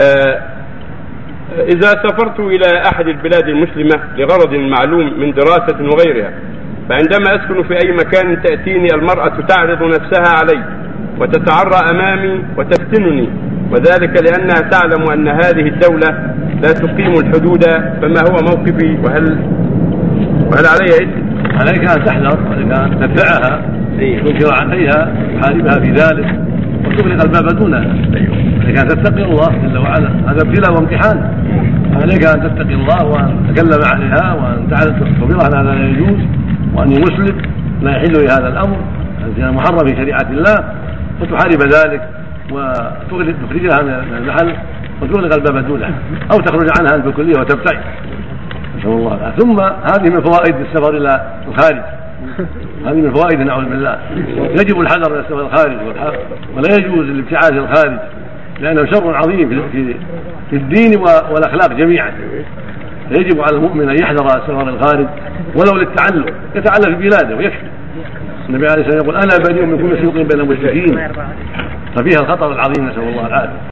آه، إذا سافرت إلى أحد البلاد المسلمة لغرض معلوم من دراسة وغيرها فعندما أسكن في أي مكان تأتيني المرأة تعرض نفسها علي وتتعرى أمامي وتفتنني وذلك لأنها تعلم أن هذه الدولة لا تقيم الحدود فما هو موقفي؟ وهل وهل علي إثم؟ عليك أن تحذر عليك أن تدفعها تنكر عليها تحاربها في ذلك وتغلق الباب دونها. عليك ان تتقي الله جل وعلا. هذا ابتلاء وامتحان. عليك ان تتقي الله وأن تتكلم عليها وأن تخبرها ان هذا لا يجوز. وأن مسلم لا يحل لهذا الأمر. الزنا محرم في شريعة الله. وتحارب ذلك. وتخرجها من المحل. وتغلق الباب دونها أو تخرج عنها بالكلية وتبتعد. نسأل الله العافية. ثم هذه من فوائد السفر إلى الخارج. هذه من فوائد نعوذ بالله. يجب الحذر من السفر الخارج ولا يجوز الابتعاد الخارج. لأنه شر عظيم في الدين والأخلاق جميعا. يجب على المؤمن أن يحذر السفر الخارج ولو للتعلم يتعلم في بلاده ويكفي. النبي عليه الصلاة والسلام يقول أنا بريء من كل سوق بين المشركين. ففيها الخطر العظيم نسأل الله العافية.